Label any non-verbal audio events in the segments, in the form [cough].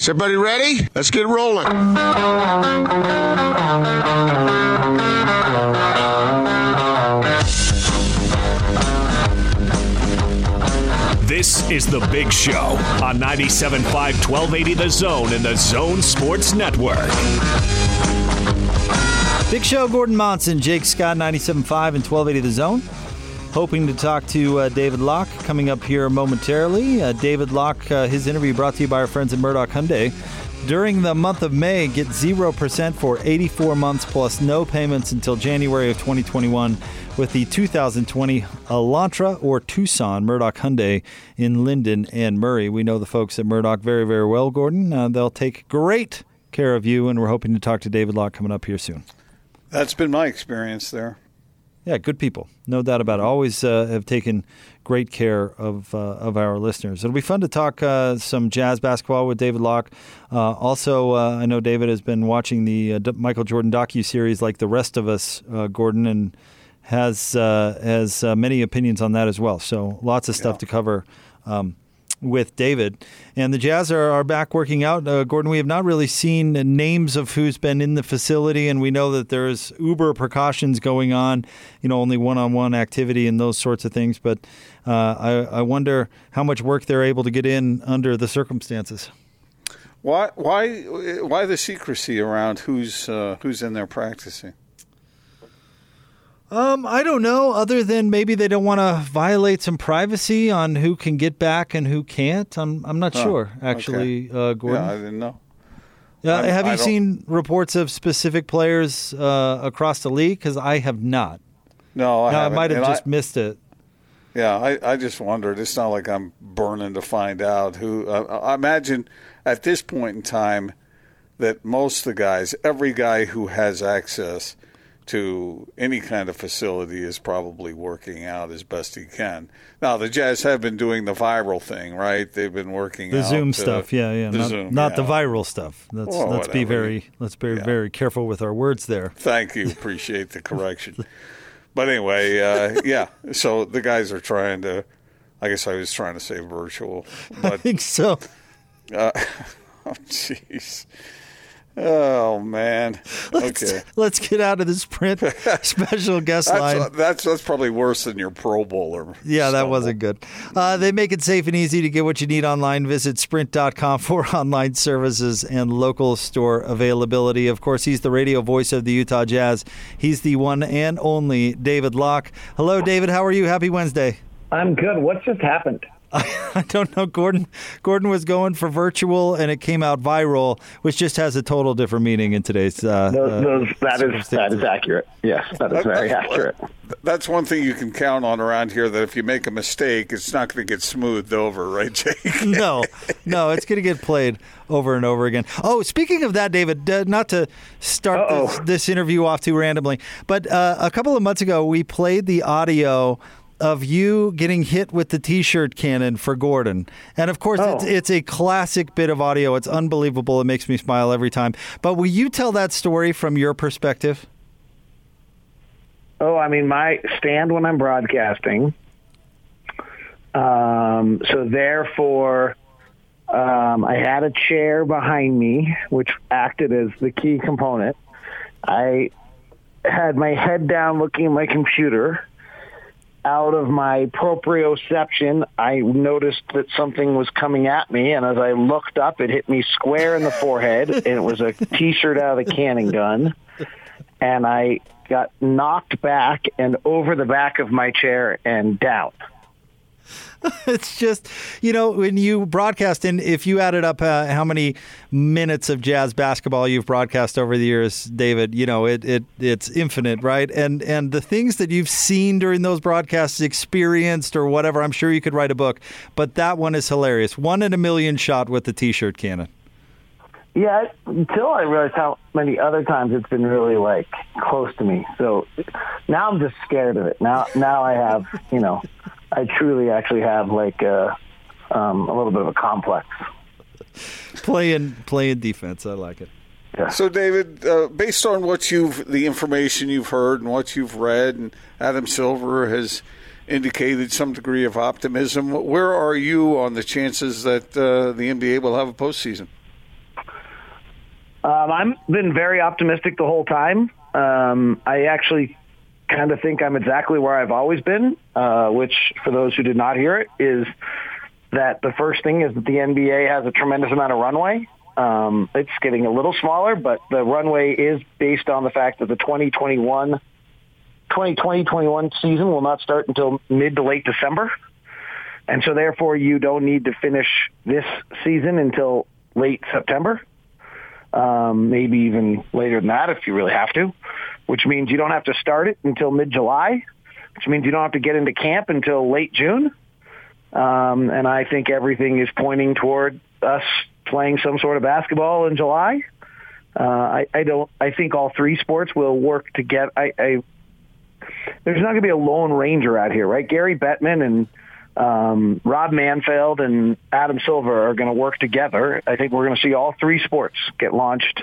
Is everybody ready? Let's get rolling. This is The Big Show on 97.5 1280 The Zone and The Zone Sports Network. Big Show, Gordon Monson, Jake Scott, 97.5 and 1280 The Zone. Hoping to talk to uh, David Locke coming up here momentarily. Uh, David Locke, uh, his interview brought to you by our friends at Murdoch Hyundai. During the month of May, get 0% for 84 months plus no payments until January of 2021 with the 2020 Elantra or Tucson Murdoch Hyundai in Lindon and Murray. We know the folks at Murdoch very, very well, Gordon. Uh, they'll take great care of you, and we're hoping to talk to David Locke coming up here soon. That's been my experience there. Yeah, good people, no doubt about it. Always uh, have taken great care of uh, of our listeners. It'll be fun to talk uh, some jazz basketball with David Locke. Uh, also, uh, I know David has been watching the uh, D- Michael Jordan docu series like the rest of us, Gordon, and has has many opinions on that as well. So lots of stuff yeah. to cover. Um, with David. And the Jazz are, are back working out. Uh, Gordon, we have not really seen names of who's been in the facility, and we know that there's uber precautions going on, you know, only one on one activity and those sorts of things. But uh, I, I wonder how much work they're able to get in under the circumstances. Why, why, why the secrecy around who's uh, who's in there practicing? Um, I don't know. Other than maybe they don't want to violate some privacy on who can get back and who can't. I'm I'm not sure actually, okay. uh, Gordon. Yeah, I didn't know. Yeah, uh, have you seen reports of specific players uh, across the league? Because I have not. No, I, I might have and just I, missed it. Yeah, I, I just wondered. It's not like I'm burning to find out who. Uh, I imagine at this point in time that most of the guys, every guy who has access to any kind of facility is probably working out as best he can. Now the Jazz have been doing the viral thing, right? They've been working the Zoom stuff, yeah, yeah, not, Zoom, not yeah. the viral stuff. Let's well, let's whatever. be very let's be yeah. very careful with our words there. Thank you, appreciate the [laughs] correction. but anyway, uh, yeah. So the guys are trying to. I guess I was trying to say virtual. But, [laughs] I think so. Uh, [laughs] oh, jeez. Oh man! Let's, okay, let's get out of the sprint [laughs] special guest that's, line. That's that's probably worse than your Pro Bowler. Yeah, stumble. that wasn't good. Uh, they make it safe and easy to get what you need online. Visit Sprint.com [laughs] for online services and local store availability. Of course, he's the radio voice of the Utah Jazz. He's the one and only David Locke. Hello, David. How are you? Happy Wednesday. I'm good. What just happened? [laughs] I don't know. Gordon Gordon was going for virtual, and it came out viral, which just has a total different meaning in today's. Uh, those, uh, those, that is that is accurate. Yes, that is very that's accurate. That's one thing you can count on around here. That if you make a mistake, it's not going to get smoothed over, right, Jake? [laughs] no, no, it's going to get played over and over again. Oh, speaking of that, David, uh, not to start this, this, interview off too randomly, but uh, a couple of months ago we played the audio of you getting hit with the T-shirt cannon for Gordon, and of course oh. it's, it's, a classic bit of audio. It's unbelievable. It makes me smile every time. But will you tell that story from your perspective? Oh, I mean, my stand when I'm broadcasting. Um, so therefore, um, I had a chair behind me, which acted as the key component. I had my head down looking at my computer out of my proprioception, I noticed that something was coming at me, and as I looked up, it hit me square in the forehead, [laughs] and it was a T-shirt out of a cannon gun, and I got knocked back and over the back of my chair and down. [laughs] it's just, you know, when you broadcast, and if you added up uh, how many minutes of jazz basketball you've broadcast over the years, David, you know, it, it it's infinite, right? And and the things that you've seen during those broadcasts, experienced or whatever, I'm sure you could write a book. But that one is hilarious. One in a million shot with the T-shirt cannon. Yeah, until I realized how many other times it's been really like close to me. So now I'm just scared of it. Now, now I have, you know, I truly actually have like a, uh, um, a little bit of a complex. playing playing defense, I like it. Yeah. So, David, uh, based on what you've the information you've heard and what you've read, and Adam Silver has indicated some degree of optimism. Where are you on the chances that uh, the NBA will have a postseason? Um, I've been very optimistic the whole time. Um, I actually kind of think I'm exactly where I've always been, uh, which, for those who did not hear it, is that the first thing is that the NBA has a tremendous amount of runway. Um, it's getting a little smaller, but the runway is based on the fact that the 2021 2020-21 season will not start until mid to late December. And so therefore you don't need to finish this season until late September. Um, maybe even later than that if you really have to, which means you don't have to start it until mid-July, which means you don't have to get into camp until late June. Um, and I think everything is pointing toward us playing some sort of basketball in July. Uh, I, I don't. I think all three sports will work together. I, I there's not going to be a lone ranger out here, right? Gary Bettman and um, Rob Manfred and Adam Silver are going to work together. I think we're going to see all three sports get launched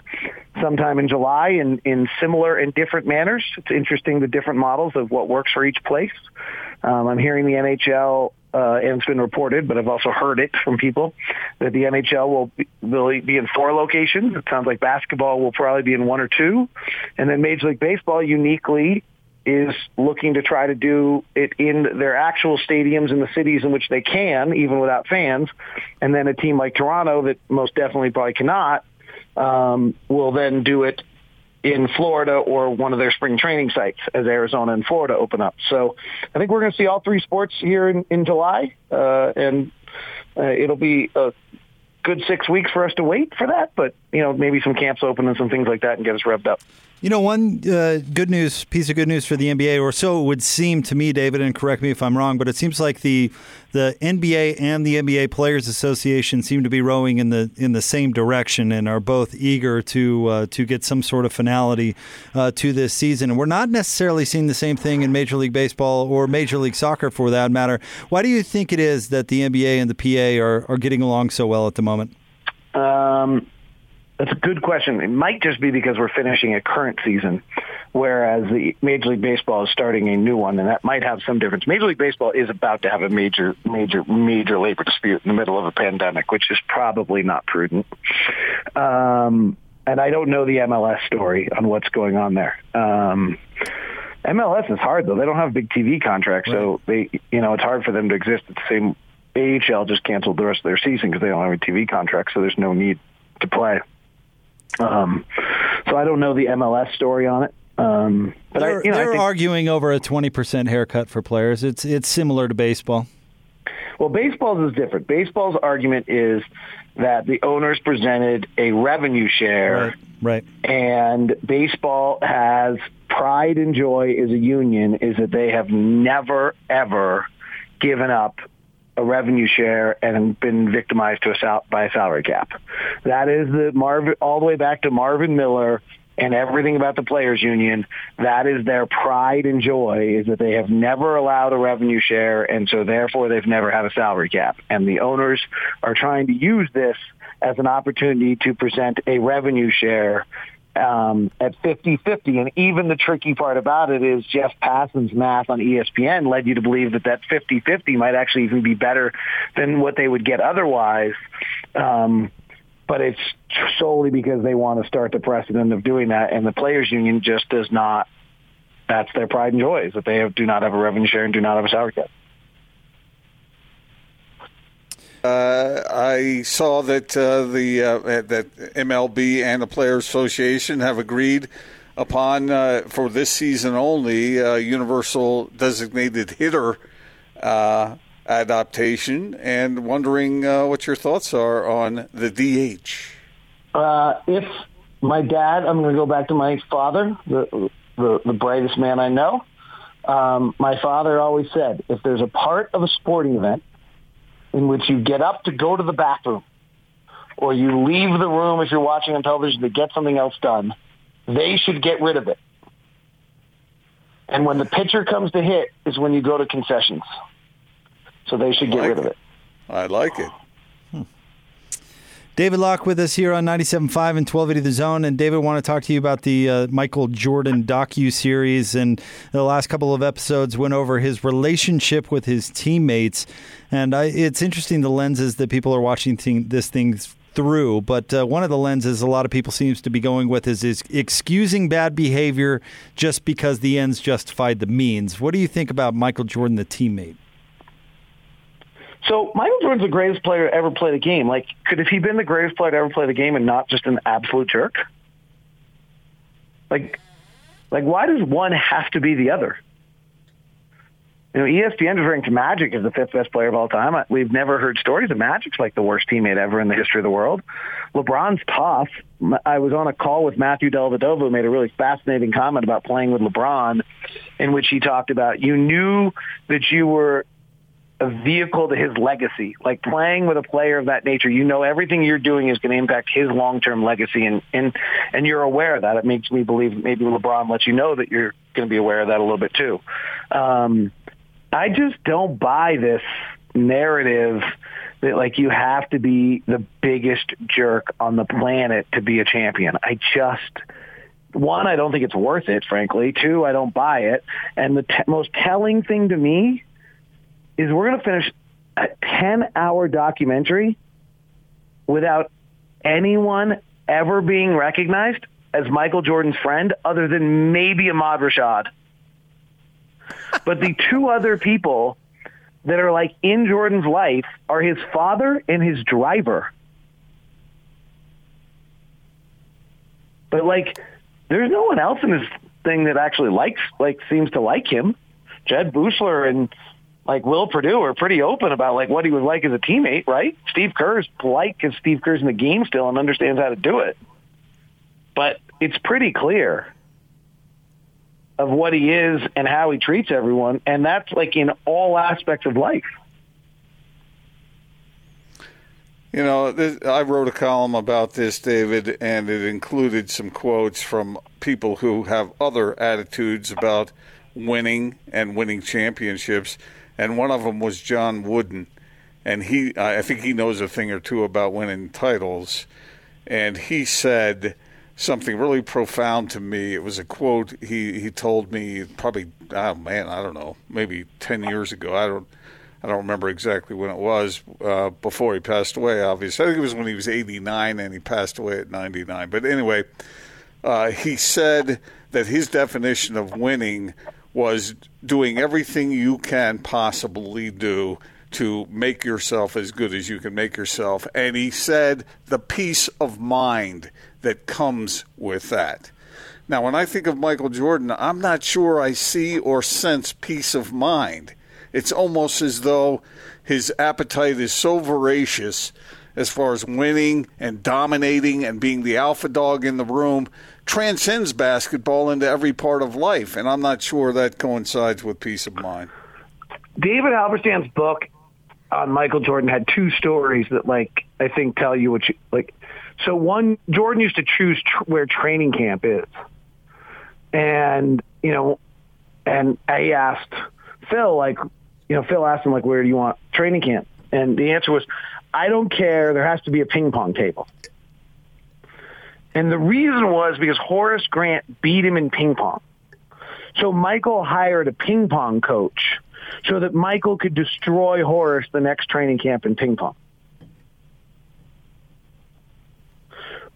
sometime in July in, in similar and different manners. It's interesting the different models of what works for each place. Um, I'm hearing the NHL, uh, and it's been reported, but I've also heard it from people that the NHL will be, will be in four locations. It sounds like basketball will probably be in one or two, and then Major League Baseball uniquely is looking to try to do it in their actual stadiums in the cities in which they can, even without fans. And then a team like Toronto that most definitely probably cannot um, will then do it in Florida or one of their spring training sites as Arizona and Florida open up. So I think we're going to see all three sports here in, in July, uh, and uh, it'll be a good six weeks for us to wait for that. But you know, maybe some camps open and some things like that and get us revved up. You know, one uh, good news piece of good news for the NBA, or so it would seem to me, David, and correct me if I'm wrong, but it seems like the the NBA and the NBA Players Association seem to be rowing in the in the same direction and are both eager to uh, to get some sort of finality uh, to this season. And we're not necessarily seeing the same thing in Major League Baseball or Major League Soccer, for that matter. Why do you think it is that the NBA and the PA are are getting along so well at the moment? Um, that's a good question. It might just be because we're finishing a current season, whereas the Major League Baseball is starting a new one, and that might have some difference. Major League Baseball is about to have a major, major, major labor dispute in the middle of a pandemic, which is probably not prudent. Um, and I don't know the MLS story on what's going on there. Um, MLS is hard though; they don't have big TV contracts, right. so they, you know, it's hard for them to exist at the same. AHL just canceled the rest of their season because they don't have a TV contract, so there's no need to play. Um, so I don't know the MLS story on it. Um, but they're, I, you know, they're think, arguing over a twenty percent haircut for players. It's it's similar to baseball. Well, baseball's is different. Baseball's argument is that the owners presented a revenue share, right? right. And baseball has pride and joy as a union is that they have never ever given up a revenue share and been victimized to a sal- by a salary cap. That is the Marvin all the way back to Marvin Miller and everything about the players union. That is their pride and joy is that they have never allowed a revenue share and so therefore they've never had a salary cap. And the owners are trying to use this as an opportunity to present a revenue share um, at 50-50. And even the tricky part about it is Jeff Passan's math on ESPN led you to believe that that 50-50 might actually even be better than what they would get otherwise. Um, but it's solely because they want to start the precedent of doing that, and the players' union just does not. That's their pride and joy is that they have, do not have a revenue share and do not have a salary cap. Uh, I saw that uh, the uh, that MLB and the Players Association have agreed upon uh, for this season only uh, universal designated hitter uh, adaptation, and wondering what your thoughts are on the DH. if my dad, I'm going to go back to my father, the the, the brightest man I know. Um, my father always said, if there's a part of a sporting event in which you get up to go to the bathroom or you leave the room if you're watching on television to get something else done, they should get rid of it. And when the pitcher comes to hit is when you go to concessions. So they should get like rid of it. I like it. David Locke with us here on 97.5 and 1280 The Zone. And David, I want to talk to you about the uh, Michael Jordan docu-series. And the last couple of episodes went over his relationship with his teammates. And I, it's interesting the lenses that people are watching thing, this thing through, but uh, one of the lenses a lot of people seems to be going with is, is excusing bad behavior just because the ends justified the means. What do you think about Michael Jordan, the teammate? So Michael Jordan's the greatest player to ever play the game. Like, could have he been the greatest player to ever play the game and not just an absolute jerk? Like, like why does one have to be the other? You know, ESPN just ranked Magic as the fifth best player of all time. We've never heard stories of Magic's like the worst teammate ever in the history of the world. LeBron's tough. I was on a call with Matthew Dellavedova who made a really fascinating comment about playing with LeBron in which he talked about you knew that you were a vehicle to his legacy. Like playing with a player of that nature, you know everything you're doing is going to impact his long-term legacy, and and and you're aware of that. It makes me believe maybe LeBron lets you know that you're going to be aware of that a little bit too. Um, I just don't buy this narrative that like you have to be the biggest jerk on the planet to be a champion. I just one, I don't think it's worth it, frankly. Two, I don't buy it. And the t- most telling thing to me is we're going to finish a 10 hour documentary without anyone ever being recognized as Michael Jordan's friend other than maybe Ahmad Rashad. [laughs] but the two other people that are like in Jordan's life are his father and his driver. But like, there's no one else in this thing that actually likes, like, seems to like him. Jud Buechler and like Will Perdue are pretty open about like what he was like as a teammate, right? Steve Kerr's polite because Steve Kerr's in the game still and understands how to do it. But it's pretty clear of what he is and how he treats everyone, and that's like in all aspects of life. You know, this, I wrote a column about this, David, and it included some quotes from people who have other attitudes about winning and winning championships and one of them was John Wooden, and he I think he knows a thing or two about winning titles, and he said something really profound to me. It was a quote he he told me probably oh man I don't know maybe ten years ago I don't. I don't remember exactly when it was uh, before he passed away. Obviously, I think it was when he was 89 and he passed away at 99. But anyway, uh, he said that his definition of winning was doing everything you can possibly do to make yourself as good as you can make yourself. And he said the peace of mind that comes with that. Now, when I think of Michael Jordan, I'm not sure I see or sense peace of mind. It's almost as though his appetite is so voracious as far as winning and dominating and being the alpha dog in the room transcends basketball into every part of life, and I'm not sure that coincides with peace of mind. David Halberstam's book on Michael Jordan had two stories that, like, I think tell you what you like. So one, Jordan used to choose tr- where training camp is, and you know, and I asked Phil, like, you know, Phil asked him like, where do you want training camp? And the answer was, I don't care. There has to be a ping pong table. And the reason was because Horace Grant beat him in ping pong. So Michael hired a ping pong coach so that Michael could destroy Horace the next training camp in ping pong.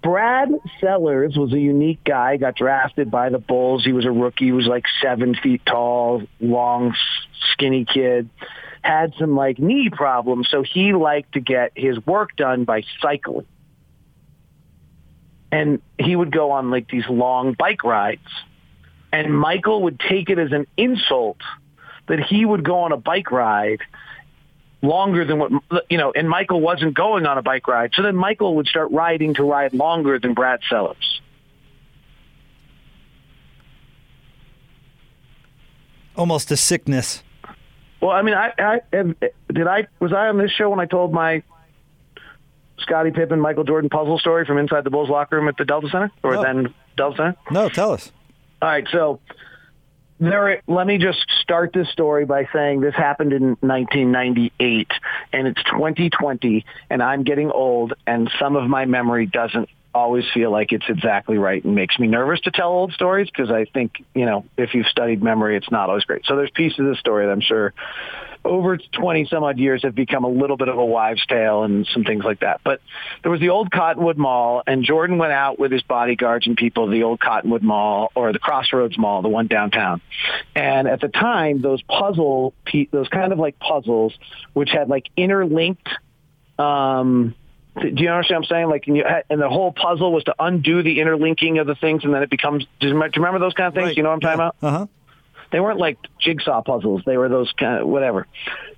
Brad Sellers was a unique guy, got drafted by the Bulls. He was a rookie. He was like seven feet tall, long, skinny kid. Had some like knee problems, so he liked to get his work done by cycling and he would go on like these long bike rides. And Michael would take it as an insult that he would go on a bike ride longer than what you know and Michael wasn't going on a bike ride so then Michael would start riding to ride longer than Brad Sellers almost a sickness well I mean I, I did I was I on this show when I told my Scottie Pippen, Michael Jordan puzzle story from inside the Bulls locker room at the Delta Center or no. then Delta Center? No, tell us. All right, so there. Let me just start this story by saying this happened in 1998, and it's 2020, and I'm getting old, and some of my memory doesn't always feel like it's exactly right and makes me nervous to tell old stories because I think, you know, if you've studied memory, it's not always great. So there's pieces of the story that I'm sure over 20 some odd years have become a little bit of a wives' tale and some things like that. But there was the old Cottonwood Mall, and Jordan went out with his bodyguards and people of the old Cottonwood Mall or the Crossroads Mall, the one downtown. And at the time, those puzzle, those kind of like puzzles, which had like interlinked um, do you understand what I'm saying? Like, and, you, and the whole puzzle was to undo the interlinking of the things, and then it becomes. Do you remember those kind of things? Right. You know what I'm talking yeah. about? Uh huh. They weren't like jigsaw puzzles. They were those kind of whatever.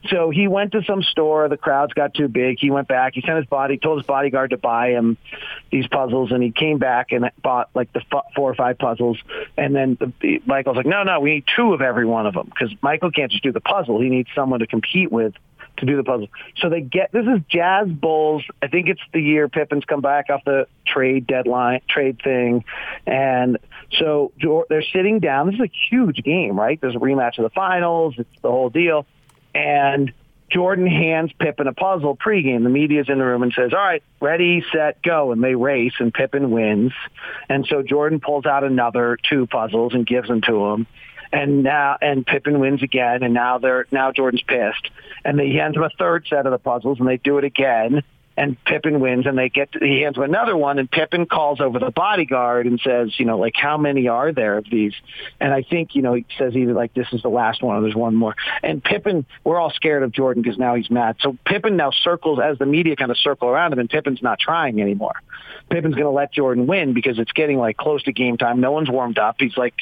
So he went to some store. The crowds got too big. He went back. He sent his body, told his bodyguard to buy him these puzzles, and he came back and bought like the four or five puzzles. And then the, Michael's like, no, no, we need two of every one of them because Michael can't just do the puzzle. He needs someone to compete with to do the puzzle. So they get this is Jazz Bulls. I think it's the year Pippen's come back off the trade deadline trade thing, and so they're sitting down. This is a huge game, right? There's a rematch of the finals. It's the whole deal, and Jordan hands Pippen a puzzle pregame. The media's in the room and says, "All right, ready, set, go," and they race, and Pippen wins. And so Jordan pulls out another two puzzles and gives them to him and now and Pippen wins again, and now they're now Jordan's pissed, and they hand him a third set of the puzzles, and they do it again, and Pippen wins, and they get to, he hands him another one, and Pippen calls over the bodyguard and says, you know, like how many are there of these? And I think you know he says either like this is the last one or there's one more, and Pippen, we're all scared of Jordan because now he's mad, so Pippen now circles as the media kind of circle around him, and Pippen's not trying anymore. Pippen's going to let Jordan win because it's getting like close to game time. No one's warmed up. He's like,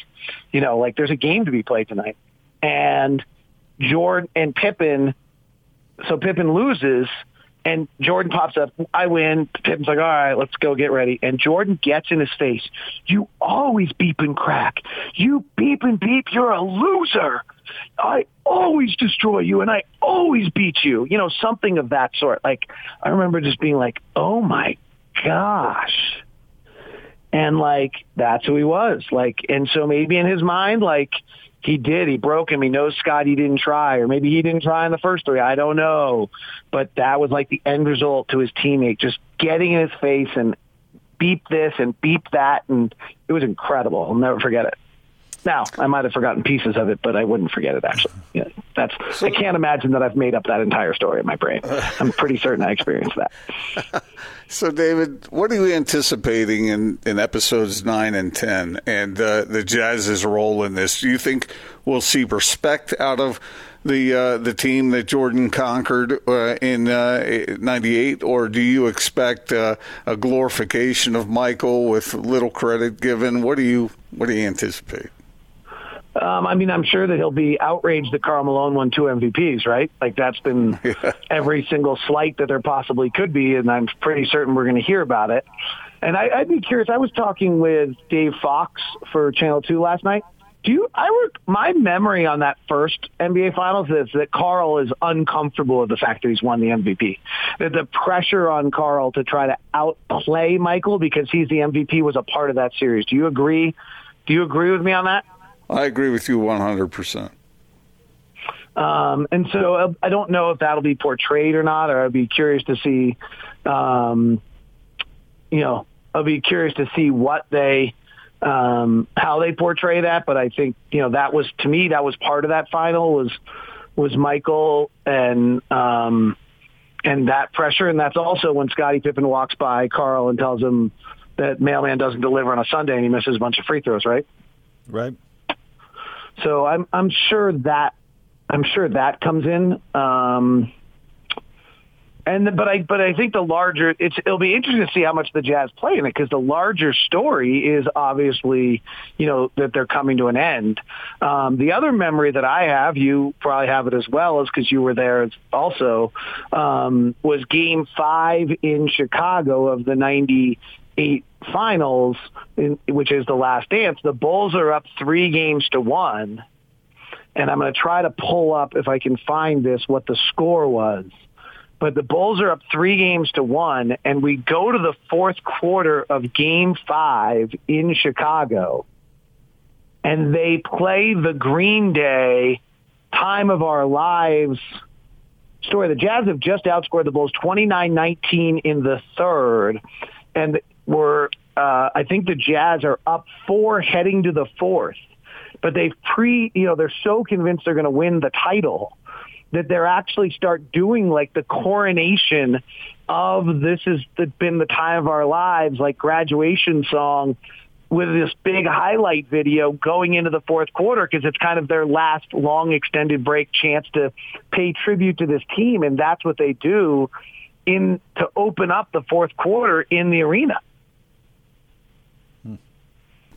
you know, like there's a game to be played tonight. And Jordan and Pippen. so Pippen loses and Jordan pops up. I win. Pippen's like, all right, let's go get ready. And Jordan gets in his face. You always beep and crack. You beep and beep. You're a loser. I always destroy you and I always beat you. You know, something of that sort. Like, I remember just being like, oh my gosh. And like, that's who he was. Like, and so maybe in his mind, like, he did. He broke him. He knows Scottie didn't try, or maybe he didn't try in the first three. I don't know. But that was like the end result to his teammate, just getting in his face and beep this and beep that. And it was incredible. I'll never forget it. Now, I might have forgotten pieces of it, but I wouldn't forget it actually. Yeah, that's I can't imagine that I've made up that entire story in my brain. I'm pretty certain I experienced that. [laughs] So, David, what are you anticipating in, in episodes nine and ten, and uh, the Jazz's role in this? Do you think we'll see respect out of the uh, the team that Jordan conquered uh, in '98, or do you expect uh, a glorification of Michael with little credit given? What do you what do you anticipate? Um, I mean, I'm sure that he'll be outraged that Karl Malone won two MVPs, right? Like that's been [laughs] yeah. every single slight that there possibly could be, and I'm pretty certain we're going to hear about it. And I, I'd be curious. I was talking with Dave Fox for Channel Two last night. Do you? I work. My memory on that first NBA Finals is that Karl is uncomfortable with the fact that he's won the MVP. That the pressure on Karl to try to outplay Michael because he's the MVP was a part of that series. Do you agree? Do you agree with me on that? I agree with you 100%. Um, and so uh, I don't know if that'll be portrayed or not, or I'd be curious to see, um, you know, I'll be curious to see what they, um, how they portray that. But I think, you know, that was, to me, that was part of that final was, was Michael and, um, and that pressure. And that's also when Scottie Pippen walks by Karl and tells him that mailman doesn't deliver on a Sunday and he misses a bunch of free throws, right? Right. So I'm I'm sure that I'm sure that comes in. Um, and the, but I but I think the larger it's it'll be interesting to see how much the Jazz play in it because the larger story is obviously you know that they're coming to an end. Um, the other memory that I have, you probably have it as well, is because you were there also, um, was Game Five in Chicago of the '98 finals, in, which is the last dance, the Bulls are up three games to one. And I'm going to try to pull up, if I can find this, what the score was. But the Bulls are up three games to one, and we go to the fourth quarter of game five in Chicago, and they play the Green Day time of our lives story. The Jazz have just outscored the Bulls 29-19 in the third, and were uh, I think the Jazz are up four heading to the fourth, but they've pre you know they're so convinced they're going to win the title that they're actually start doing like the coronation of this has been the time of our lives, like graduation song with this big highlight video going into the fourth quarter because it's kind of their last long extended break chance to pay tribute to this team. And that's what they do in to open up the fourth quarter in the arena.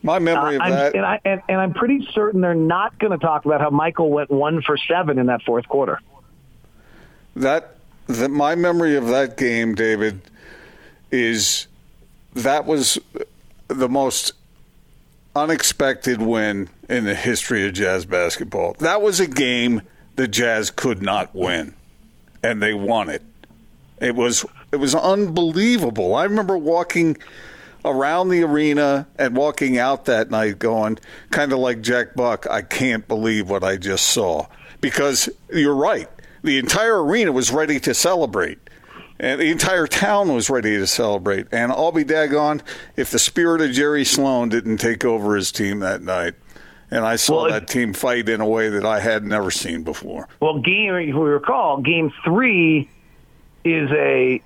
My memory Uh, of I'm, that. and, I, and, and I'm pretty certain they're not going to talk about how Michael went one for seven in that fourth quarter. that that my memory of that game, David, is that was the most unexpected win in the history of Jazz basketball. That was a game the Jazz could not win, and they won it. It was it was unbelievable. I remember walking around the arena and walking out that night going kind of like Jack Buck, I can't believe what I just saw. Because you're right. The entire arena was ready to celebrate. And the entire town was ready to celebrate. And I'll be daggone if the spirit of Jerry Sloan didn't take over his team that night. And I saw Well, that team fight in a way that I had never seen before. Well, game if we recall, game three is a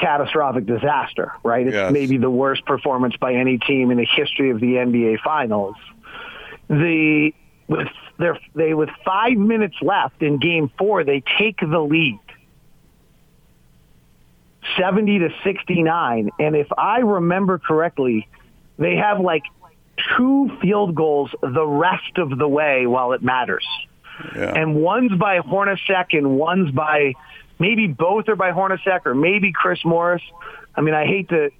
catastrophic disaster, right? It's Yes. maybe the worst performance by any team in the history of the NBA Finals. The with their they with five minutes left in game four, they take the lead. 70 to 69. And if I remember correctly, they have like two field goals the rest of the way while it matters. Yeah. And one's by Hornacek and one's by maybe both are by Hornacek or maybe Chris Morris. I mean, I hate to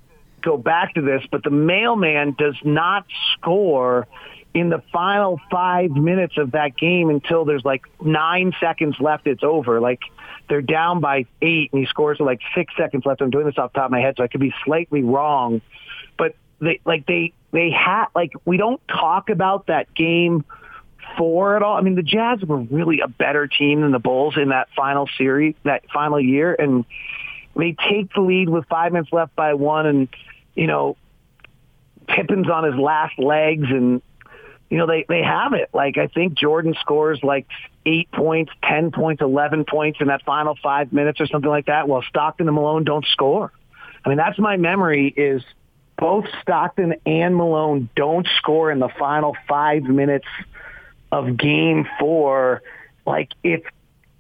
go back to this, but the mailman does not score in the final five minutes of that game until there's like nine seconds left. It's over. Like they're down by eight and he scores with like six seconds left. I'm doing this off the top of my head, so I could be slightly wrong. But they like they they had like we don't talk about that game four at all. I mean, the Jazz were really a better team than the Bulls in that final series, that final year, and they take the lead with five minutes left by one, and you know, Pippen's on his last legs, and you know they they have it. Like I think Jordan scores like eight points, ten points, eleven points in that final five minutes or something like that, while Stockton and Malone don't score. I mean, that's my memory is both Stockton and Malone don't score in the final five minutes of game four. Like it's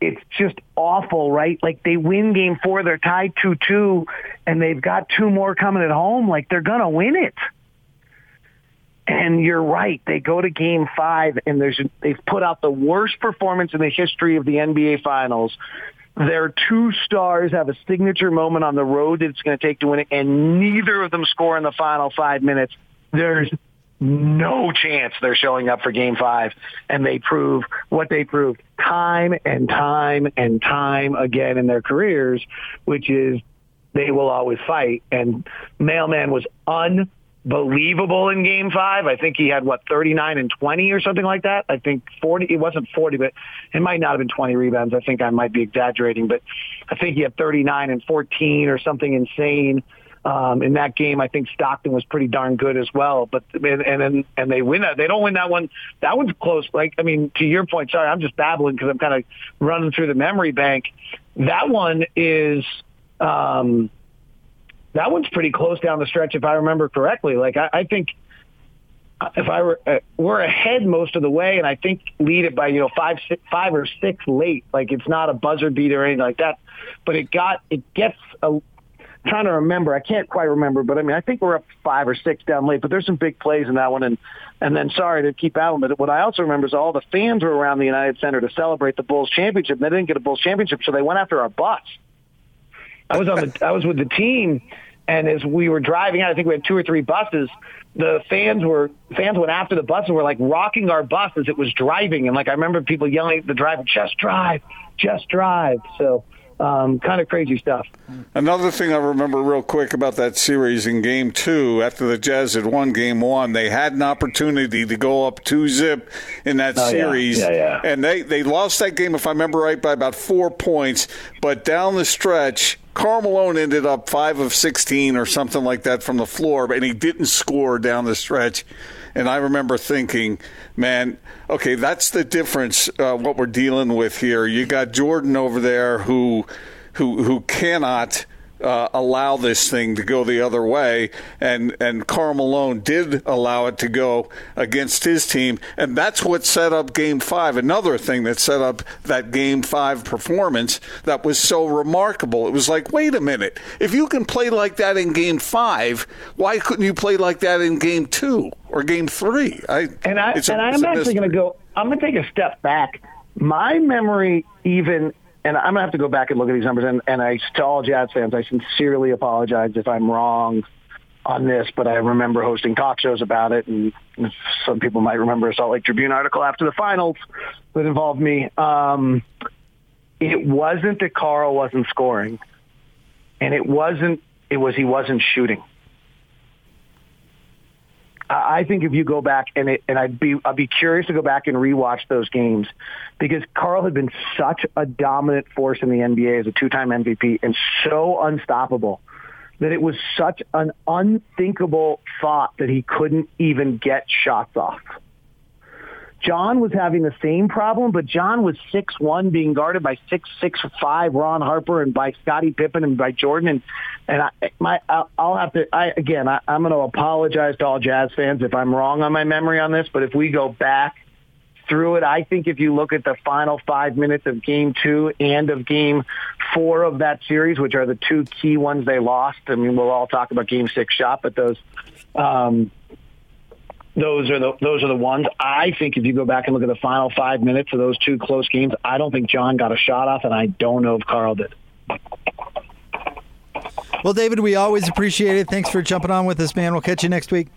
it's just awful, right? Like they win game four, they're tied two two, and they've got two more coming at home. Like they're gonna win it. And you're right. They go to game five, and there's they've put out the worst performance in the history of the NBA Finals. Their two stars have a signature moment on the road that it's going to take to win it, and neither of them score in the final five minutes. There's no chance they're showing up for game five. And they prove what they proved time and time and time again in their careers, which is they will always fight. And Mailman was unbelievable in game five. I think he had what, 39 and 20 or something like that. I think 40, it wasn't 40, but it might not have been 20 rebounds. I think I might be exaggerating, but I think he had 39 and 14 or something insane. Um, in that game, I think Stockton was pretty darn good as well. But and and and they win that. They don't win that one. That one's close. Like I mean, to your point. Sorry, I'm just babbling because I'm kind of running through the memory bank. That one is. Um, that one's pretty close down the stretch, if I remember correctly. Like I, I think if I were uh, we're ahead most of the way, and I think lead it by you know five six, five or six late. Like it's not a buzzer beat or anything like that, but it got it gets a trying to remember. I can't quite remember, but I mean, I think we're up five or six down late. But there's some big plays in that one, and and then sorry to keep out, but what I also remember is all the fans were around the United Center to celebrate the Bulls championship. And they didn't get a Bulls championship, so they went after our bus. I was on the I was with the team, and as we were driving out, I think we had two or three buses. The fans were fans went after the bus and were like rocking our bus as it was driving, and like I remember people yelling at the driver, "Just drive, just drive." So um, kind of crazy stuff. Another thing I remember real quick about that series in game two, after the Jazz had won game one, they had an opportunity to go up two zip in that Oh, series. Yeah, yeah. And they, they lost that game, if I remember right, by about four points. But down the stretch, Karl Malone ended up five of 16 or something like that from the floor, and he didn't score down the stretch. And I remember thinking, man, okay, that's the difference. Uh, what we're dealing with here. You got Jordan over there who, who, who cannot uh, allow this thing to go the other way, and and Karl Malone did allow it to go against his team, and that's what set up Game Five. Another thing that set up that Game Five performance that was so remarkable. It was like, wait a minute, if you can play like that in Game Five, why couldn't you play like that in Game Two or Game Three? I and I and I'm actually going to go. I'm going to take a step back. My memory even and I'm gonna have to go back and look at these numbers. And, and I to all Jazz fans, I sincerely apologize if I'm wrong on this, but I remember hosting talk shows about it, and some people might remember a Salt Lake Tribune article after the finals that involved me. Um, it wasn't that Karl wasn't scoring, and it wasn't. It was he wasn't shooting. I think if you go back and it, and I'd be I'd be curious to go back and rewatch those games because Karl had been such a dominant force in the NBA as a two-time MVP and so unstoppable that it was such an unthinkable thought that he couldn't even get shots off. John was having the same problem, but John was six one, being guarded by six six five Ron Harper and by Scottie Pippen and by Jordan. And and I, my I'll have to. I again, I, I'm going to apologize to all Jazz fans if I'm wrong on my memory on this. But if we go back through it, I think if you look at the final five minutes of Game Two and of Game Four of that series, which are the two key ones they lost. I mean, we'll all talk about Game Six shot, but those. Um, those are the those are the ones. I think if you go back and look at the final five minutes of those two close games, I don't think John got a shot off, and I don't know if Karl did. Well, David, we always appreciate it. Thanks for jumping on with us, man. We'll catch you next week.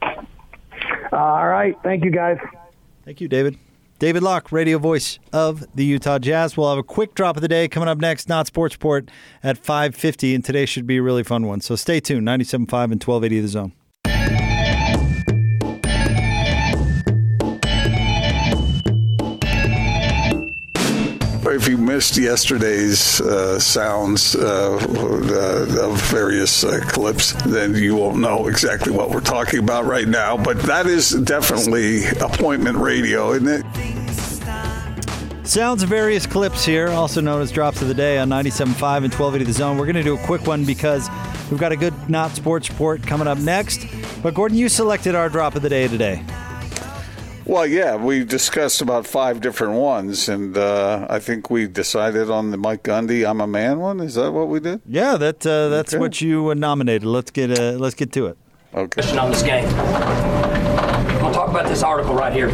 All right. Thank you, guys. Thank you, David. David Locke, radio voice of the Utah Jazz. We'll have a quick drop of the day coming up next, not Sports Report at 5.50, and today should be a really fun one. So stay tuned, 97.5 and 1280 The Zone. If you missed yesterday's uh, sounds uh, uh, of various uh, clips, then you won't know exactly what we're talking about right now. But that is definitely appointment radio, isn't it? Sounds of various clips here, also known as drops of the day on 97.5 and 1280 The Zone. We're going to do a quick one because we've got a good not sports report coming up next. But Gordon, you selected our drop of the day today. Well, yeah, we discussed about five different ones, and uh, I think we decided on the Mike Gundy "I'm a Man" one. Is that what we did? Yeah, that uh, that's okay. what you nominated. Let's get uh, let's get to it. Okay. Question on this game. I'm gonna talk about this article right here.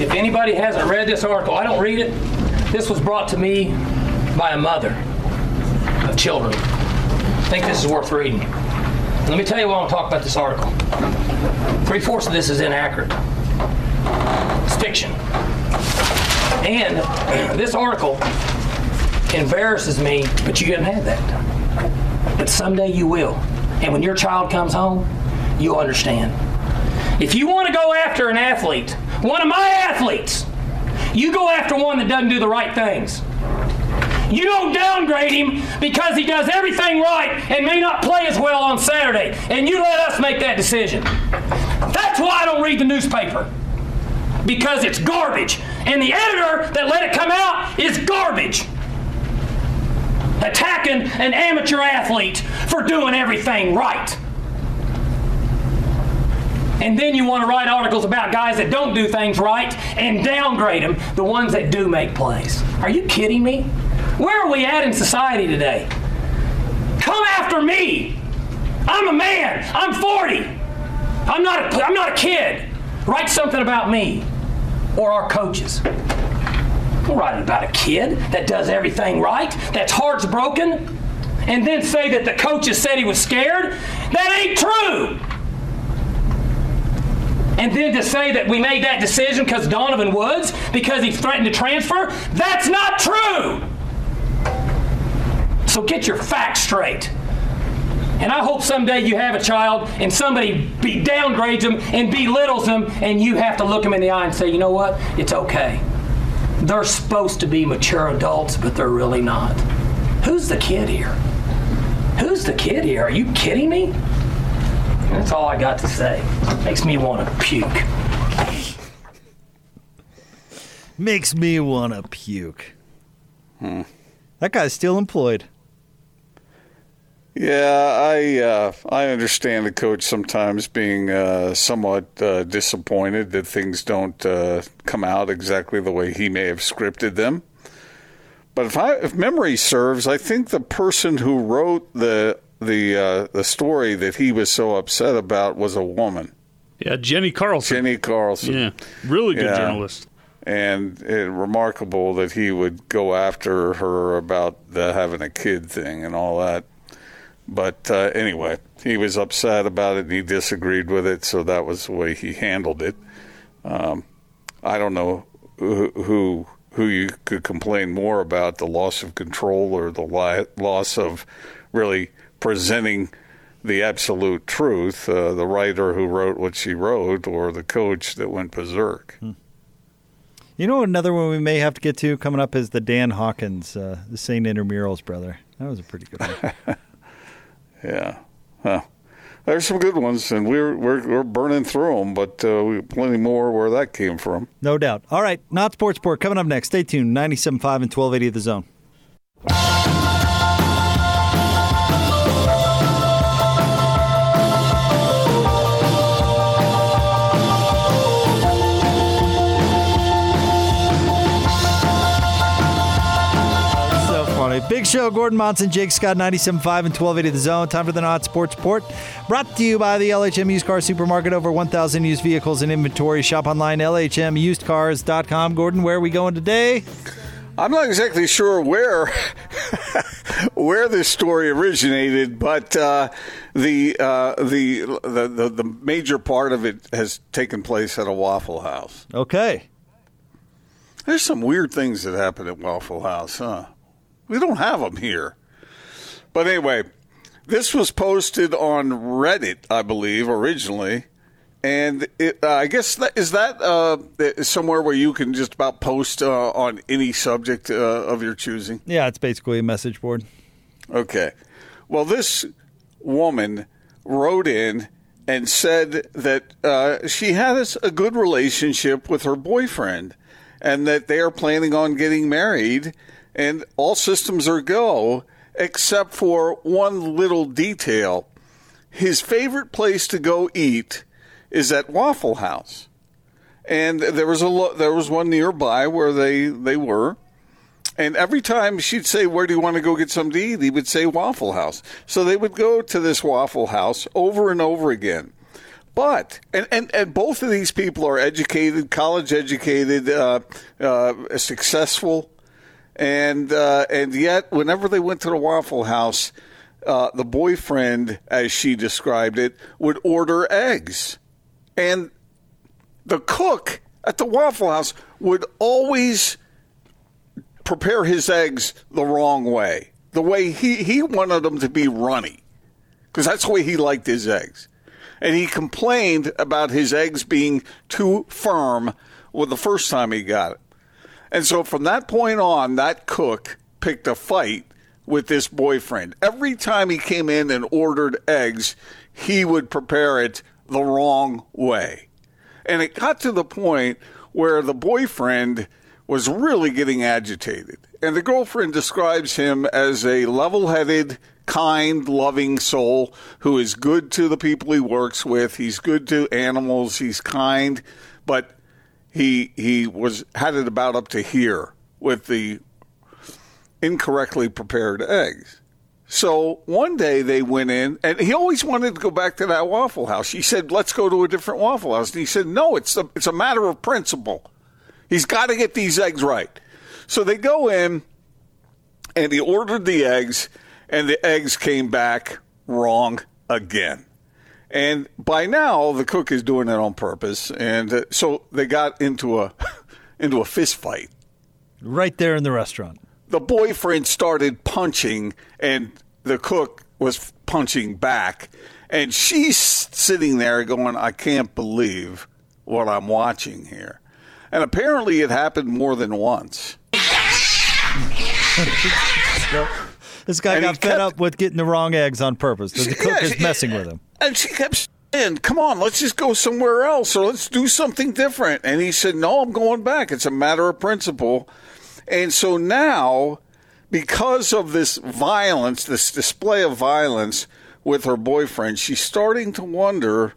If anybody hasn't read this article, I don't read it. This was brought to me by a mother of children. I think this is worth reading. Let me tell you why I'm talking about this article. Three fourths of this is inaccurate. It's fiction. And [clears throat] this article embarrasses me, but you didn't have that. But someday you will. And when your child comes home, you'll understand. If you want to go after an athlete, one of my athletes, you go after one that doesn't do the right things. You don't downgrade him because he does everything right and may not play as well on Saturday. And you let us make that decision. That's why I don't read the newspaper. Because it's garbage. And the editor that let it come out is garbage. Attacking an amateur athlete for doing everything right. And then you want to write articles about guys that don't do things right and downgrade them, the ones that do make plays. Are you kidding me? Where are we at in society today? Come after me. I'm a man. I'm 40. I'm not a, I'm not a kid. Write something about me or our coaches. Don't write about a kid that does everything right, that's heart's broken, and then say that the coaches said he was scared. That ain't true. And then to say that we made that decision because Donovan Woods, because he threatened to transfer, that's not true. So get your facts straight. And I hope someday you have a child and somebody be downgrades them and belittles them, and you have to look them in the eye and say, you know what? It's okay. They're supposed to be mature adults, but they're really not. Who's the kid here? Who's the kid here? Are you kidding me? That's all I got to say. Makes me want to puke. Makes me want to puke. Hmm. That guy's still employed. Yeah, I uh, I understand the coach sometimes being uh, somewhat uh, disappointed that things don't uh, come out exactly the way he may have scripted them. But if I if memory serves, I think the person who wrote the the uh, the story that he was so upset about was a woman, Yeah, Jenni Carlson. Jenni Carlson. Yeah, really good Yeah. journalist. and it, remarkable that he would go after her about the having a kid thing and all that. But uh, anyway, he was upset about it and he disagreed with it, so that was the way he handled it. Um, I don't know who, who who you could complain more about the loss of control or the li- loss of really presenting the absolute truth, uh, the writer who wrote what she wrote, or the coach that went berserk. You know, another one we may have to get to coming up is the Dan Hawkins, uh, the St. Intramurals brother. That was a pretty good one. [laughs] Yeah. Huh. There's some good ones, and we're we're, we're burning through them, but uh, we plenty more where that came from. no doubt. All right, not sports sport coming up next. Stay tuned. 97.5 and 1280 of The Zone. Show, Gordon Monson, Jake Scott, 97.5 and 1280 The Zone. Time for the Not Sports Report. Brought to you by the LHM Used Car Supermarket. Over 1,000 used vehicles in inventory. Shop online, LHMUsedCars.com. Gordon, where are we going today? I'm not exactly sure where [laughs] where this story originated, but uh, the, uh, the the the the major part of it has taken place at a Waffle House. Okay. There's some weird things that happen at Waffle House, huh? We don't have them here. But anyway, this was posted on Reddit, I believe, originally. And it, uh, I guess that is that uh, somewhere where you can just about post uh, on any subject uh, of your choosing. Yeah, it's basically a message board. Okay. Well, this woman wrote in and said that uh, she has a good relationship with her boyfriend and that they are planning on getting married and all systems are go except for one little detail. His favorite place to go eat is at Waffle House. And there was a lo- there was one nearby where they, they were. And every time she'd say, Where do you want to go get something to eat? He would say Waffle House. So they would go to this Waffle House over and over again. But, and, and, and both of these people are educated, college educated, uh, uh, successful. And, uh, and yet, whenever they went to the Waffle House, uh, the boyfriend, as she described it, would order eggs. And the cook at the Waffle House would always prepare his eggs the wrong way. The way he, he wanted them to be runny, because that's the way he liked his eggs. And he complained about his eggs being too firm with the first time he got it. And so from that point on, that cook picked a fight with this boyfriend. Every time he came in and ordered eggs, he would prepare it the wrong way. And it got to the point where the boyfriend was really getting agitated. And the girlfriend describes him as a level headed, kind, loving soul who is good to the people he works with. He's good to animals. He's kind, but he he was had it about up to here with the incorrectly prepared eggs. So one day they went in, and he always wanted to go back to that Waffle House. She said, "Let's go to a different Waffle House." And he said, "No, it's a, it's a matter of principle. He's got to get these eggs right." So they go in, and he ordered the eggs, and the eggs came back wrong again. And by now, the cook is doing it on purpose, and uh, so they got into a [laughs] into a fist fight Right there in the restaurant. the boyfriend started punching and the cook was punching back and she's sitting there going i can't believe what i'm watching here and apparently it happened more than once [laughs] This guy And got fed kept- up with getting the wrong eggs on purpose. The cook [laughs] Yeah, is messing with him. And she kept saying, Come on, let's just go somewhere else or let's do something different. And he said, No, I'm going back. It's a matter of principle. And so now, because of this violence, this display of violence with her boyfriend, she's starting to wonder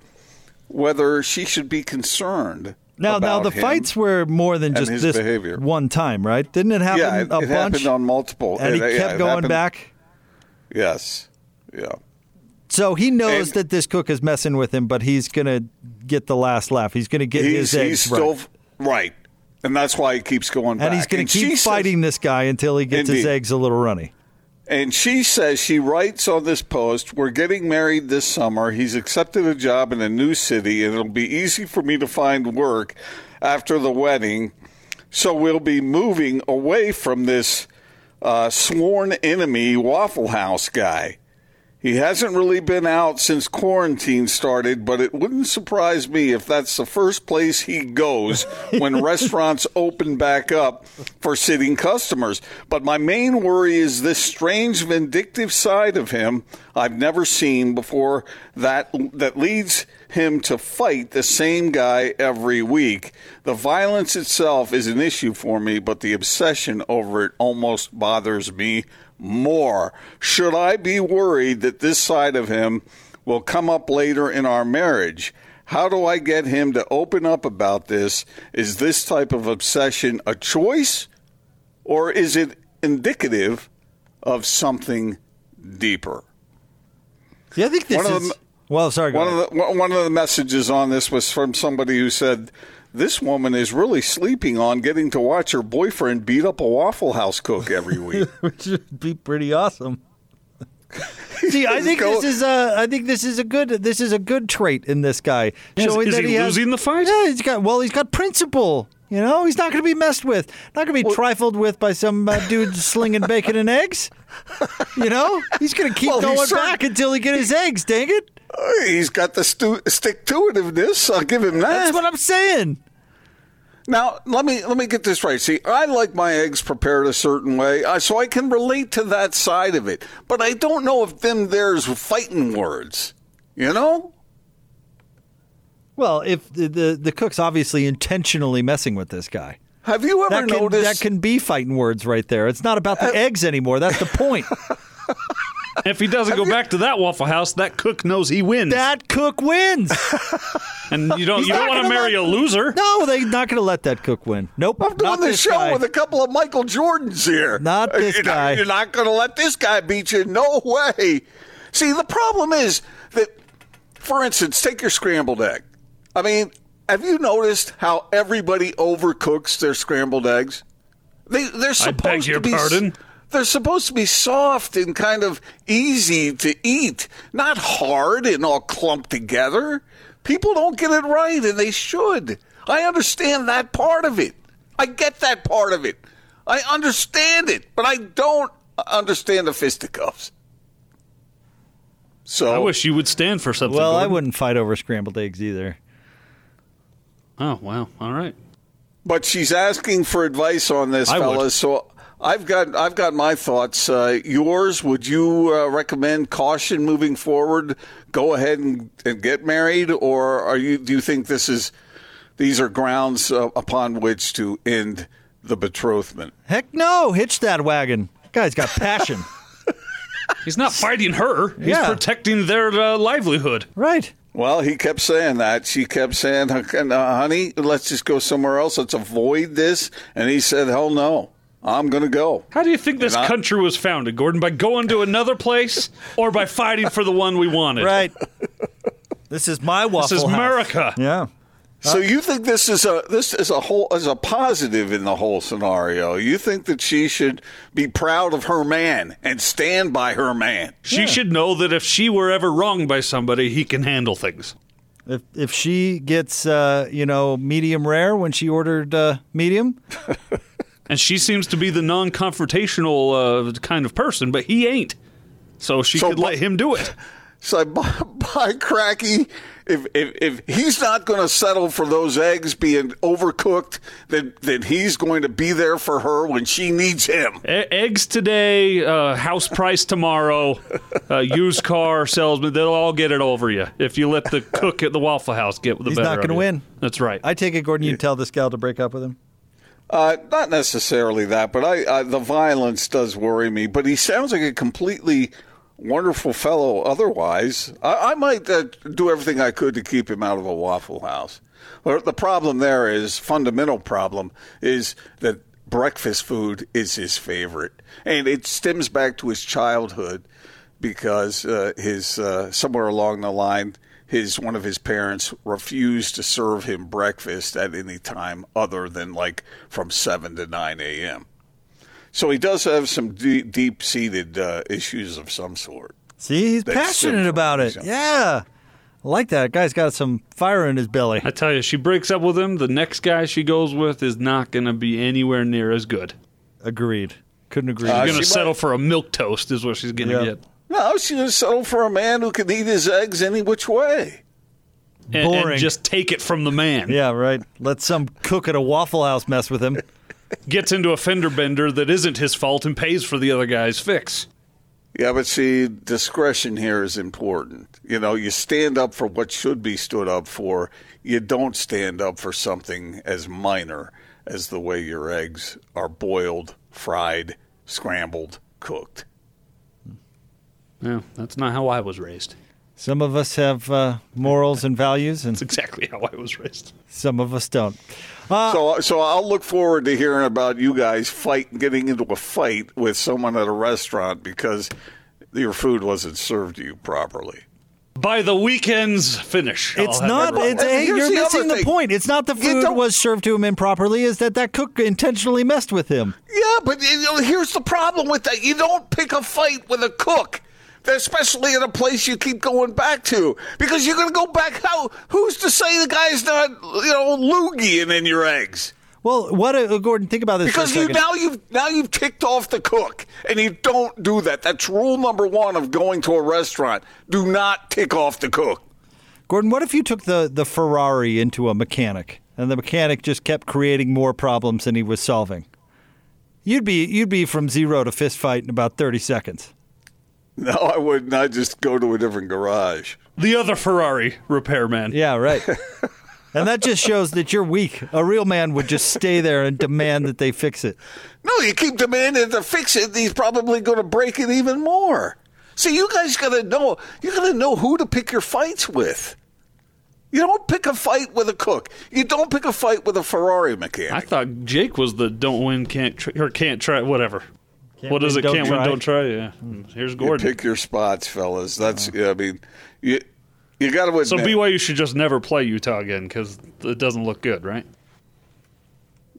whether she should be concerned. Now, now the fights were more than just this behavior. one time, right? Didn't it happen Yeah, it, a it bunch? happened on multiple. and he it- yeah, kept it going happened- back. Yes. Yeah. So he knows And- that this cook is messing with him, but he's going to get the last laugh. He's going to get his eggs he's still right. right. And that's why he keeps going back. And he's going to keep says- fighting this guy until he gets his eggs a little runny. And she says she writes on this post, "We're getting married this summer. He's accepted a job in a new city, and it'll be easy for me to find work after the wedding. So we'll be moving away from this uh, sworn enemy Waffle House guy. He hasn't really been out since quarantine started, but it wouldn't surprise me if that's the first place he goes [laughs] when restaurants open back up for sitting customers. But my main worry is this strange vindictive side of him I've never seen before that that leads him to fight the same guy every week. The violence itself is an issue for me, but the obsession over it almost bothers me more. Should I be worried that this side of him will come up later in our marriage? How do I get him to open up about this? Is this type of obsession a choice or is it indicative of something deeper? See, I think this One of is. them- well, sorry. One ahead. of the one of the messages on this was from somebody who said, "This woman is really sleeping on getting to watch her boyfriend beat up a Waffle House cook every [laughs] week." which would be pretty awesome. [laughs] See, I think Go- this is a, I think this is a good, this is a good trait in this guy, Is- showing is that he he has- losing the fight? Yeah, he's got. Well, he's got principle. You know, he's not going to be messed with, not going to be trifled with by some uh, dude slinging bacon and eggs. You know, he's going to keep Well, going back until he get his eggs. Dang it! He's got the stu- stick to itiveness. I'll give him that. That's what I'm saying. Now, let me let me get this right. See, I like my eggs prepared a certain way, uh, so I can relate to that side of it. But I don't know if them there's fighting words. You know? Well, if the the, the cook's obviously intentionally messing with this guy. Have you ever That can, noticed? that can be fighting words right there. It's not about the eggs anymore. That's the point. [laughs] If he doesn't go back to that Waffle House, that cook knows he wins. that cook wins. [laughs] and you don't He's you don't want to marry let- a loser. No, they're not going to let that cook win. Nope. I'm doing the show guy. with a couple of Michael Jordans here. Not this you're guy. Not, you're not going to let this guy beat you. No way. See, the problem is that, for instance, take your scrambled egg. I mean, have you noticed how everybody overcooks their scrambled eggs? They they're supposed beg your to be pardon? They're supposed to be soft and kind of easy to eat, not hard and all clumped together. People don't get it right, and they should. I understand that part of it. I get that part of it. I understand it, but I don't understand the fisticuffs. So I wish you would stand for something. well, I wouldn't fight over scrambled eggs either. Oh wow! All right. But she's asking for advice on this, I would. fellas. So I've got I've got my thoughts. Uh, yours? Would you uh, recommend caution moving forward? Go ahead and, and get married, or are you? Do you think this is these are grounds uh, upon which to end the betrothment? Heck no, hitch that wagon. Guy's got passion. [laughs] He's not fighting her. He's Yeah. protecting their uh, livelihood. right. Well, he kept saying that. She kept saying, "Honey, let's just go somewhere else. Let's avoid this." And he said, "Hell no, I'm going to go." How do you think this I- country was founded, Gordon? By going to another place or by fighting for the one we wanted? Right. this is my waffle This is house. America. Yeah. So you think this is a this is a whole is a positive in the whole scenario? You think that she should be proud of her man and stand by her man? She should know that if she were ever wronged by somebody, he can handle things. If if she gets uh, you know medium rare when she ordered uh, medium, [laughs] And she seems to be the non-confrontational uh, kind of person, but he ain't. So she So could bu- let him do it. [laughs] So by, [laughs] by cracky, if, if if he's not going to settle for those eggs being overcooked, then then he's going to be there for her when she needs him. E- eggs today, uh, house price tomorrow, uh, used car salesman, they'll all get it over you if you let the cook at the Waffle House get the He's better He's not gonna win. That's right. I take it, Gordon. You tell this gal to break up with him. Uh, not necessarily that, but I, I the violence does worry me. But he sounds like a completely wonderful fellow. Otherwise, I, I might uh, do everything I could to keep him out of a Waffle House. But the problem there is fundamental problem is that breakfast food is his favorite, and it stems back to his childhood because uh, his uh, somewhere along the line his one of his parents refused to serve him breakfast at any time other than like from 7 to 9 a.m. So he does have some deep, deep-seated uh, issues of some sort. See, he's That's passionate about it. Yeah. I like that. Guy's got some fire in his belly. I tell you, she breaks up with him. The next guy she goes with is not going to be anywhere near as good. Agreed. Couldn't agree. Uh, She's going to settle might- for a milk toast, is what she's going to Yeah. get. No, she's going to settle for a man who can eat his eggs any which way. And, and just take it from the man. yeah, right. Let some cook at a Waffle House mess with him. Gets into a fender bender that isn't his fault and pays for the other guy's fix. Yeah, but see, discretion here is important. You know, you stand up for what should be stood up for. You don't stand up for something as minor as the way your eggs are boiled, fried, scrambled, cooked. No, that's not how I was raised. Some of us have uh, morals and values, and That's exactly how I was raised. some of us don't. So, so I'll look forward to hearing about you guys fight, getting into a fight with someone at a restaurant because your food wasn't served to you properly. By the weekend's finish. I'll It's not. It's, hey, you're the missing the point. It's not the food don't- was served to him improperly. Is that that cook intentionally messed with him? Yeah, but you know, here's the problem with that: you don't pick a fight with a cook, especially at a place you keep going back to, because you're going to go back. How? Who's to say the guy's not, you know, loogieing in your eggs? Well, what, uh, Gordon? Think about this Because you now you've now you've ticked off the cook, and you don't do that. That's rule number one of going to a restaurant: do not tick off the cook. Gordon, what if you took the, the Ferrari into a mechanic and the mechanic just kept creating more problems than he was solving? You'd be you'd be from zero to fist fight in about thirty seconds. [laughs] No, I wouldn't. I just go to a different garage. the other Ferrari repairman. Yeah, right. [laughs] and that just shows that you're weak. A real man would just stay there and demand that they fix it. No, you keep demanding to fix it, he's probably going to break it even more. See, you guys got to know. You got to know who to pick your fights with. You don't pick a fight with a cook. You don't pick a fight with a Ferrari mechanic. I thought Jake was the don't win, can't try, or can't try, whatever. Can't what is it? don't can't try. win, don't try. Yeah. Hmm, Here's You pick your spots, fellas. That's. I mean, you you got to admit. so BYU should just never play Utah again because it doesn't look good, right?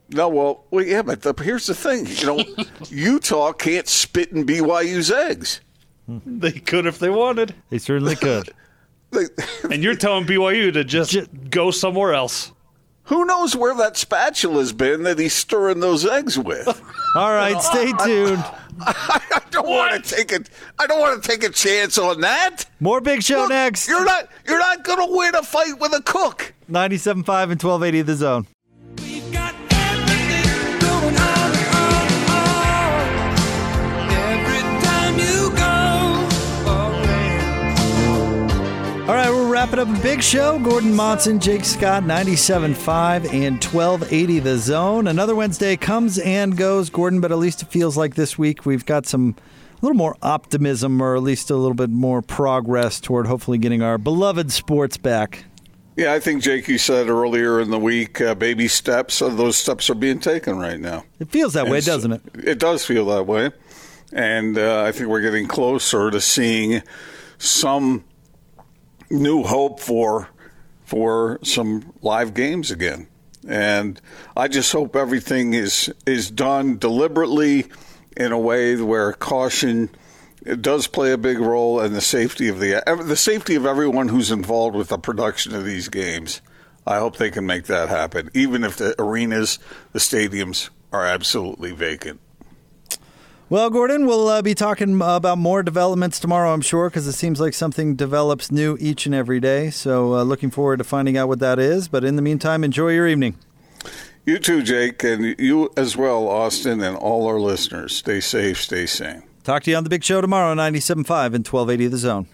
no, well, well, yeah, but the, here's the thing. You know, [laughs] Utah can't spit in BYU's eggs. They could if they wanted. They certainly could. [laughs] They, And you're telling BYU to just Ju- go somewhere else. Who knows where that spatula's been that he's stirring those eggs with? [laughs] All right, stay tuned. [laughs] I don't want to take a. I don't want to take a chance on that. More Big Show Look, next. You're not. You're not going to win a fight with a cook. 97.5 and 1280 The Zone. Up big show. Gordon Monson, Jake Scott, 97.5 and 1280 The Zone. Another Wednesday comes and goes, Gordon, but at least it feels like this week we've got some a little more optimism or at least a little bit more progress toward hopefully getting our beloved sports back. Yeah, I think Jake, you said earlier in the week, uh, baby steps. Uh, those steps are being taken right now. It feels that way, And so- doesn't it? It does feel that way, and uh, I think we're getting closer to seeing some new hope for for some live games again. And I just hope everything is is done deliberately in a way where caution does play a big role in the safety of the the safety of everyone who's involved with the production of these games. I hope they can make that happen, even if the arenas, the stadiums are absolutely vacant. Well, Gordon, we'll uh, be talking about more developments tomorrow, I'm sure, because it seems like something develops new each and every day. So, uh, looking forward to finding out what that is. But in the meantime, enjoy your evening. You too, Jake, and you as well, Austin, and all our listeners. Stay safe, stay sane. Talk to you on the big show tomorrow, 97.5 and 1280 The Zone.